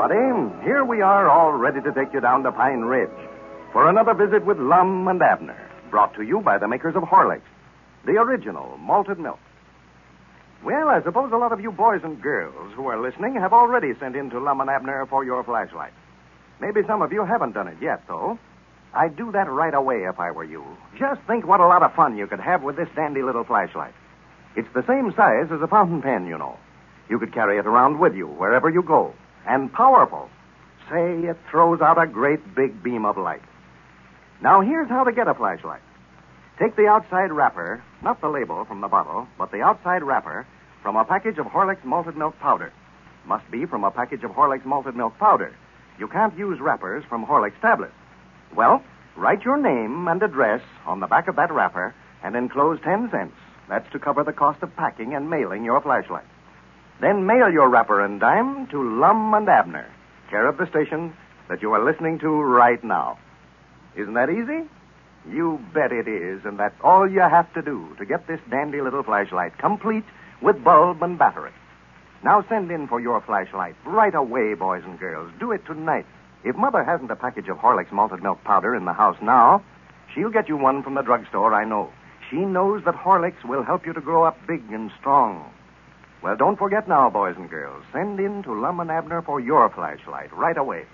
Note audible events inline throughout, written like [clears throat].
everybody. Here we are, all ready to take you down to Pine Ridge for another visit with Lum and Abner, brought to you by the makers of Horlicks, the original malted milk. Well, I suppose a lot of you boys and girls who are listening have already sent in to Lum and Abner for your flashlight. Maybe some of you haven't done it yet, though. I'd do that right away if I were you. Just think what a lot of fun you could have with this dandy little flashlight. It's the same size as a fountain pen, you know. You could carry it around with you wherever you go. And powerful. Say, it throws out a great big beam of light. Now, here's how to get a flashlight. Take the outside wrapper, not the label from the bottle, but the outside wrapper from a package of Horlicks malted milk powder. Must be from a package of Horlicks malted milk powder. You can't use wrappers from Horlicks tablets. Well, write your name and address on the back of that wrapper and enclose 10 cents. That's to cover the cost of packing and mailing your flashlight. Then mail your wrapper and dime to Lum and Abner, care of the station that you are listening to right now. Isn't that easy? You bet it is, and that's all you have to do to get this dandy little flashlight complete with bulb and battery. Now send in for your flashlight right away, boys and girls. Do it tonight. If Mother hasn't a package of Horlicks malted milk powder in the house now, she'll get you one from the drugstore, I know. She knows that Horlicks will help you to grow up big and strong. Well, don't forget now, boys and girls. Send in to Lum and Abner for your flashlight right away.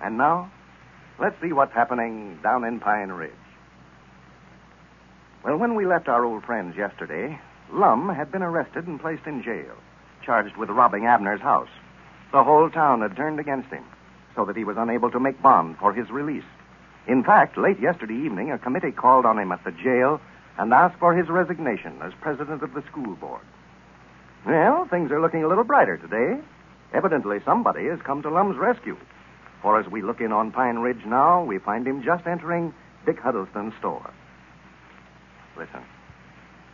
And now, let's see what's happening down in Pine Ridge. Well, when we left our old friends yesterday, Lum had been arrested and placed in jail, charged with robbing Abner's house. The whole town had turned against him, so that he was unable to make bond for his release. In fact, late yesterday evening, a committee called on him at the jail and asked for his resignation as president of the school board. Well, things are looking a little brighter today. Evidently, somebody has come to Lum's rescue. For as we look in on Pine Ridge now, we find him just entering Dick Huddleston's store. Listen.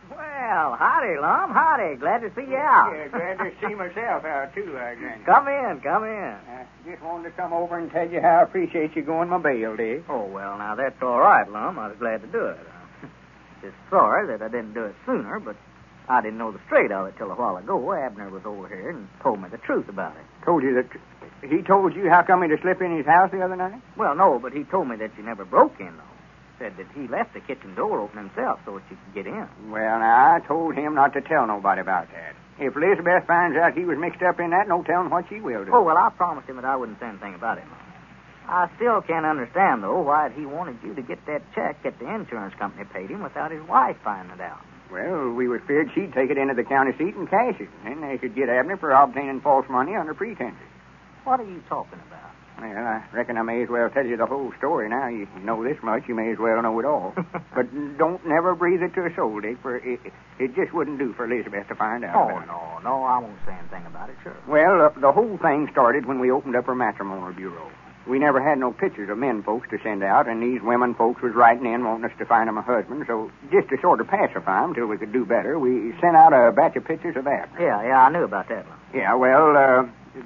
Well, howdy, Lum. Howdy. Glad to see you out. Yeah, glad to see myself out, too, I Granny. [laughs] Come in, come in. I just wanted to come over and tell you how I appreciate you going my bail, Dick. Oh, well, now, that's all right, Lum. I was glad to do it. [laughs] I'm Just sorry that I didn't do it sooner, but I didn't know the straight of it till a while ago. Abner was over here and told me the truth about it. Told you that. He told you how come he to slip in his house the other night? Well, no, but he told me that you never broke in, though. Said that he left the kitchen door open himself so that you could get in. Well, now, I told him not to tell nobody about that. If Elizabeth finds out he was mixed up in that, no telling what she will do. Oh, well, I promised him that I wouldn't say anything about it. I still can't understand, though, why he wanted you to get that check that the insurance company paid him without his wife finding it out. Well, we was feared she'd take it into the county seat and cash it. and they could get Abner for obtaining false money under pretenses. What are you talking about? Well, I reckon I may as well tell you the whole story now. You know this much, you may as well know it all. [laughs] but don't never breathe it to a soul, Dick, for it, it just wouldn't do for Elizabeth to find out. Oh, no, no, I won't say anything about it, sure. Well, uh, the whole thing started when we opened up our matrimonial bureau. We never had no pictures of men folks to send out, and these women folks was writing in wanting us to find 'em a husband. So just to sort of pacify 'em till we could do better, we sent out a batch of pictures of Abner. Yeah, yeah, I knew about that, Lum. Yeah, well, uh,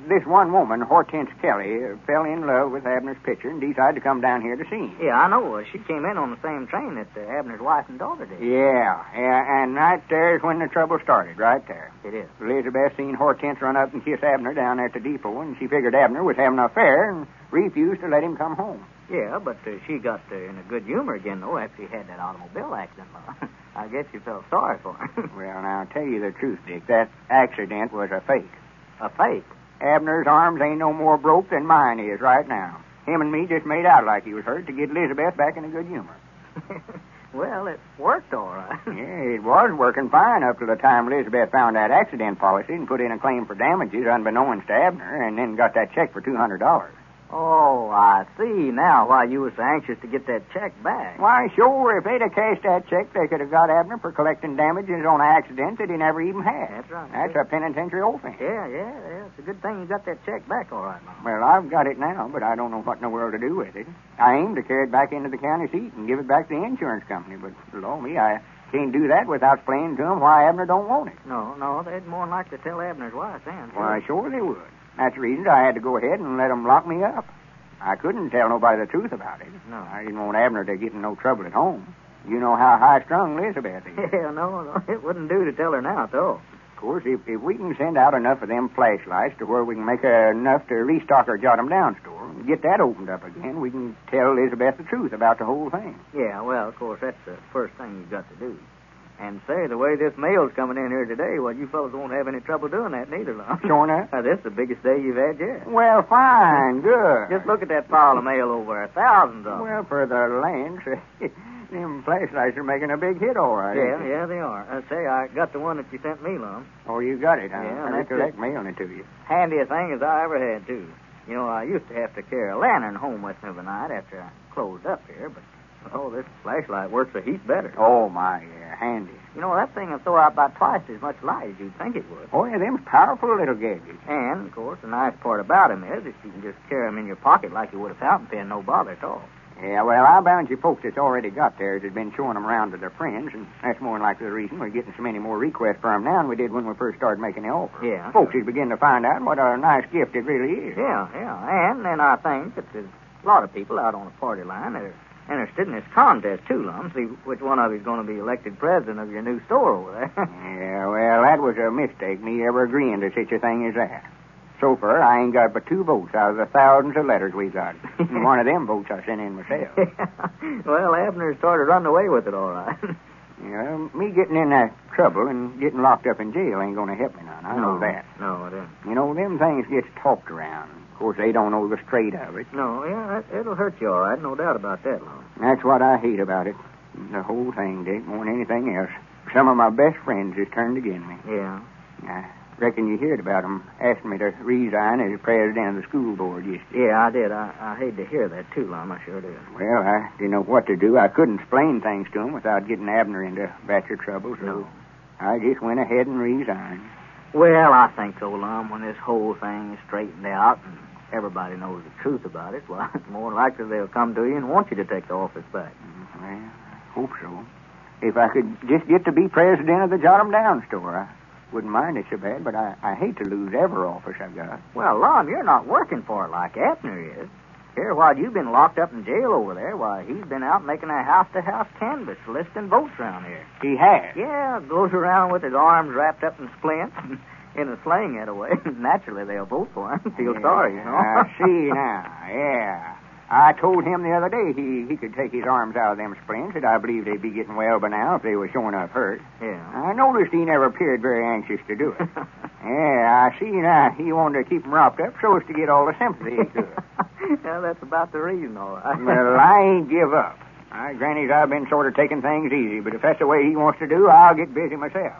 this one woman, Hortense Kelly, uh, fell in love with Abner's picture and decided to come down here to see him. Yeah, I know. She came in on the same train that uh, Abner's wife and daughter did. Yeah, yeah, and right there's when the trouble started, right there. It is. Elizabeth seen Hortense run up and kiss Abner down at the depot, and she figured Abner was having an affair and refused to let him come home. Yeah, but uh, she got uh, in a good humor again, though, after he had that automobile accident. [laughs] I guess you felt sorry for him. [laughs] Well, now, I'll tell you the truth, Dick. That accident was a fake. a fake. Abner's arms ain't no more broke than mine is right now. Him and me just made out like he was hurt to get Elizabeth back in a good humor. [laughs] well, it worked all right. Yeah, it was working fine up to the time Elizabeth found that accident policy and put in a claim for damages unbeknownst to Abner, and then got that check for two hundred dollars. Oh, I see now why you were so anxious to get that check back. Why, sure, if they'd have cashed that check, they could have got Abner for collecting damages on an accident that he never even had. That's right. That's a penitentiary offense. Yeah, yeah, yeah. It's a good thing you got that check back all right, Mom. Well, I've got it now, but I don't know what in the world to do with it. I aim to carry it back into the county seat and give it back to the insurance company, but, lo me, I can't do that without explaining to them why Abner don't want it. No, no, they'd more than like to tell Abner's wife then. too. Why, sure they would. That's the reason I had to go ahead and let them lock me up. I couldn't tell nobody the truth about it. No. I didn't want Abner to get in no trouble at home. You know how high strung Elizabeth is. [laughs] Yeah, no, no, it wouldn't do to tell her now, though. Of course, if, if we can send out enough of them flashlights to where we can make enough to restock our Jot 'em Down store and get that opened up again, we can tell Elizabeth the truth about the whole thing. Yeah, well, of course, that's the first thing you've got to do. And say, the way this mail's coming in here today, well, you fellows won't have any trouble doing that neither, Lum. Sure enough. Now, this is the biggest day you've had yet. Well, fine, good. Just look at that pile of mail over there. Thousands of them. Well, for the land, [laughs] them flashlights are making a big hit, all right. Yeah, yeah, they are. I say, I got the one that you sent me, Lum. Oh, you got it, huh? Yeah, I recollect mailing it to you. Handiest thing as I ever had, too. You know, I used to have to carry a lantern home with me every night after I closed up here, but, oh, this flashlight works a heap better. Oh, my, yeah, handy. You know, that thing will throw out about twice as much light as you'd think it would. Oh, yeah, them's powerful little gadgets. And, of course, the nice part about 'em is that you can just carry 'em in your pocket like you would a fountain pen, no bother at all. Yeah, well, I bound you folks that's already got theirs has been showing 'em around to their friends, and that's more than likely the reason we're getting so many more requests for 'em now than we did when we first started making the offer. Yeah. Folks is beginning to find out what a nice gift it really is. Yeah, yeah. And then I think that there's a lot of people out on the party line that are interested in this contest, too, Lum. See which one of you is going to be elected president of your new store over there. [laughs] Yeah, well, that was a mistake, me ever agreeing to such a thing as that. So far, I ain't got but two votes out of the thousands of letters we got. [laughs] one of them votes I sent in myself. [laughs] well, Abner started running away with it, all right. Yeah, me getting in that trouble and getting locked up in jail ain't going to help me none. I know that. No, it isn't. You know, them things gets talked around. Of course, they don't know the straight of it. No, yeah, it, it'll hurt you all right. No doubt about that, Lum. That's what I hate about it. The whole thing, Dick, more than anything else. Some of my best friends has turned against me. Yeah. I reckon you heard about him asking me to resign as president of the school board yesterday. Yeah, I did. I, I hate to hear that, too, Lum. I sure did. Well, I didn't know what to do. I couldn't explain things to him without getting Abner into batcher trouble, so No. I just went ahead and resigned. Well, I think so, Lum. When this whole thing is straightened out and everybody knows the truth about it, well, it's [laughs] more likely they'll come to you and want you to take the office back. Well, I hope so. If I could just get to be president of the Jot 'em Down store, I wouldn't mind it so bad, but I, I hate to lose every office I've got. Well, Lum, you're not working for it like Abner is. Here, while you've been locked up in jail over there, why, he's been out making a house-to-house canvass listing votes around here. He has. Yeah, goes around with his arms wrapped up in splints [laughs] in a sling that way. [laughs] Naturally, they'll vote for him. Feel Yeah, sorry, you know. I see now. Yeah. I told him the other day he, he could take his arms out of them splints, and I believe they'd be getting well by now if they were showing up hurt. yeah. I noticed he never appeared very anxious to do it. [laughs] yeah, I see now. He wanted to keep them wrapped up so as to get all the sympathy he could. [laughs] yeah, that's about the reason, all right. [laughs] well, I ain't give up. I grannies I've been sort of taking things easy, but if that's the way he wants to do, I'll get busy myself.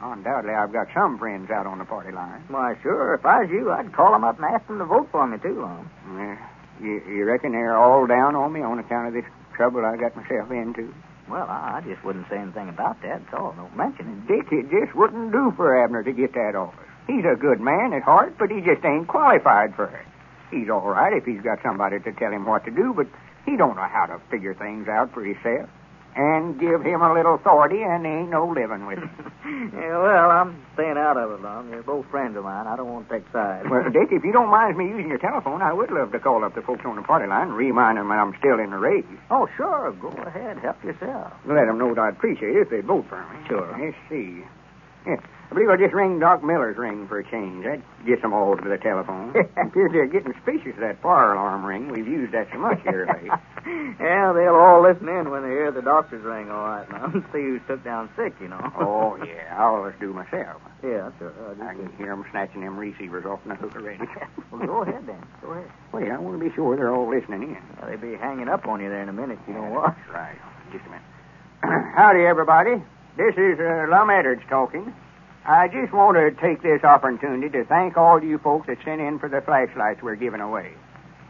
Undoubtedly, I've got some friends out on the party line. Why, sure. If I was you, I'd call them up and ask them to vote for me, too, Lum. Well, you, you reckon they're all down on me on account of this trouble I got myself into? Well, I just wouldn't say anything about that. That's all. Don't mention it. Dick, it just wouldn't do for Abner to get that office. He's a good man at heart, but he just ain't qualified for it. He's all right if he's got somebody to tell him what to do, but he don't know how to figure things out for himself. And give him a little authority, and there ain't no living with him. [laughs] yeah, well, I'm staying out of it, Lum. You're both friends of mine. I don't want to take sides. well, Dick, if you don't mind me using your telephone, I would love to call up the folks on the party line and remind them that I'm still in the race. oh, sure. Go ahead. Help yourself. Let them know that I'd appreciate it if they'd vote for me. Sure. Let's see. Yeah, I believe I'll just ring Doc Miller's ring for a change. That gets them all to the telephone. [laughs] Appears they're getting suspicious of that fire alarm ring. We've used that so much here lately. [laughs] yeah, they'll all listen in when they hear the doctor's ring, all right, [laughs] now. See who's took down sick, you know. oh, yeah, I always do myself. Yeah, sure. I can hear them snatching them receivers off the hook already. well, go ahead, then. Go ahead. well, I want to be sure they're all listening in. Well, they'll be hanging up on you there in a minute, you know what? That's right. Just a minute. [clears throat] Howdy, everybody. This is uh, Lum Edwards talking. I just want to take this opportunity to thank all you folks that sent in for the flashlights we're giving away.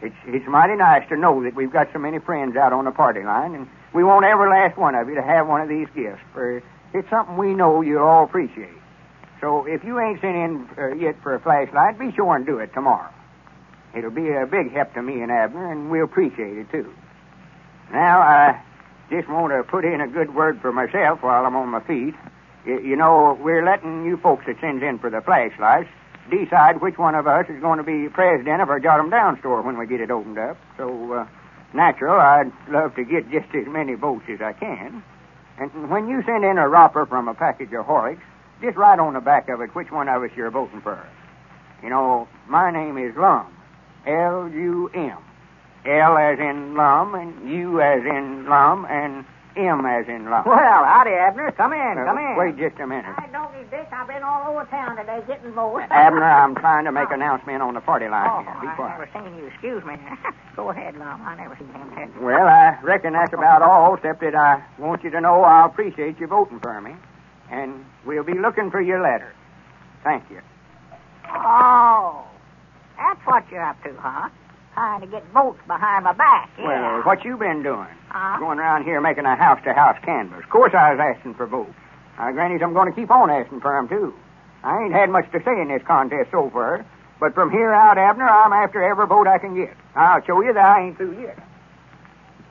It's, it's mighty nice to know that we've got so many friends out on the party line, and we want every last one of you to have one of these gifts, for it's something we know you'll all appreciate. So if you ain't sent in uh, yet for a flashlight, be sure and do it tomorrow. It'll be a big help to me and Abner, and we'll appreciate it, too. Now, I just want to put in a good word for myself while I'm on my feet. You know, we're letting you folks that sends in for the flashlights decide which one of us is going to be president of our Jot Down store when we get it opened up. So, uh, natural, I'd love to get just as many votes as I can. And when you send in a romper from a package of Horlicks, just write on the back of it which one of us you're voting for. You know, my name is Lum. L U M. L as in Lum, and U as in Lum, and M as in Lum. Well, howdy, Abner. Come in, Uh, come in. Wait just a minute. I don't Doggy Dick. I've been all over town today getting votes. [laughs] Abner, I'm trying to make an announcement on the party line Oh, here. Be I quiet. never seen you. Excuse me. [laughs] Go ahead, Lum. I never seen him head. Well, I reckon that's about all, except that I want you to know I appreciate you voting for me. And we'll be looking for your letter. Thank you. Oh, that's what you're up to, huh? Trying to get votes behind my back. Yeah. Well, what you been doing? Huh? Going around here making a house-to-house canvass. Of course I was asking for votes. Now, grannies, I'm going to keep on asking for for 'em too. I ain't had much to say in this contest so far, but from here out, Abner, I'm after every vote I can get. I'll show you that I ain't through yet.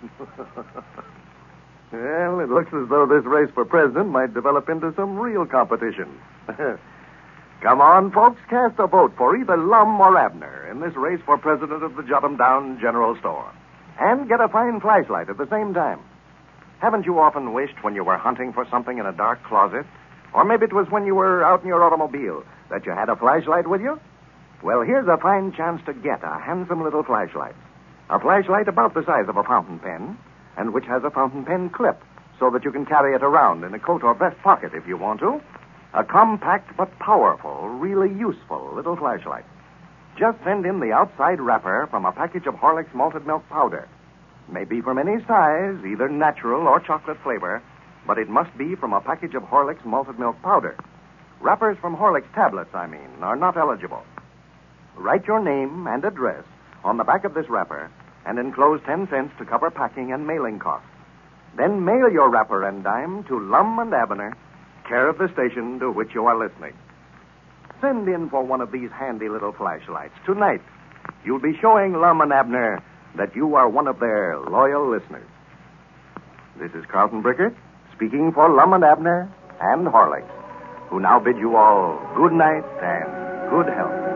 [laughs] well, it looks as though this race for president might develop into some real competition. [laughs] Come on, folks, cast a vote for either Lum or Abner in this race for president of the Jot 'em Down General Store. And get a fine flashlight at the same time. Haven't you often wished when you were hunting for something in a dark closet? Or maybe it was when you were out in your automobile that you had a flashlight with you? Well, here's a fine chance to get a handsome little flashlight. A flashlight about the size of a fountain pen, and which has a fountain pen clip, so that you can carry it around in a coat or vest pocket if you want to. A compact but powerful, really useful little flashlight. Just send in the outside wrapper from a package of Horlick's malted milk powder. May be from any size, either natural or chocolate flavor, but it must be from a package of Horlick's malted milk powder. Wrappers from Horlick's tablets, I mean, are not eligible. Write your name and address on the back of this wrapper and enclose 10 cents to cover packing and mailing costs. Then mail your wrapper and dime to Lum and Abner, care of the station to which you are listening. Send in for one of these handy little flashlights tonight. You'll be showing Lum and Abner that you are one of their loyal listeners. This is Carlton Brickert speaking for Lum and Abner and Horlicks, who now bid you all good night and good health.